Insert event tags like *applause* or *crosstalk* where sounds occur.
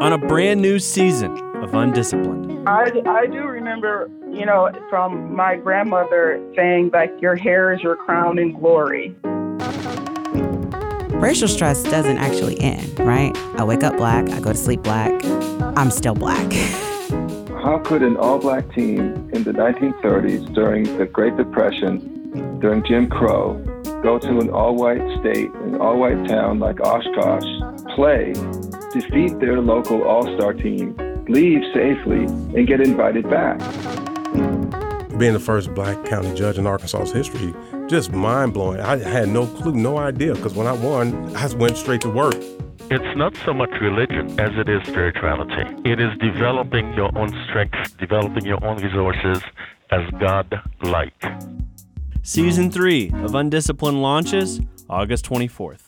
on a brand new season of Undisciplined. I, I do remember, you know, from my grandmother saying, like, your hair is your crown and glory. Racial stress doesn't actually end, right? I wake up black, I go to sleep black, I'm still black. *laughs* How could an all black team in the 1930s, during the Great Depression, during Jim Crow, go to an all white state, an all white town like Oshkosh, play, defeat their local all star team, leave safely, and get invited back? Being the first black county judge in Arkansas's history, just mind blowing. I had no clue, no idea, because when I won, I went straight to work. It's not so much religion as it is spirituality. It is developing your own strengths, developing your own resources as God like. Season 3 of Undisciplined launches August 24th.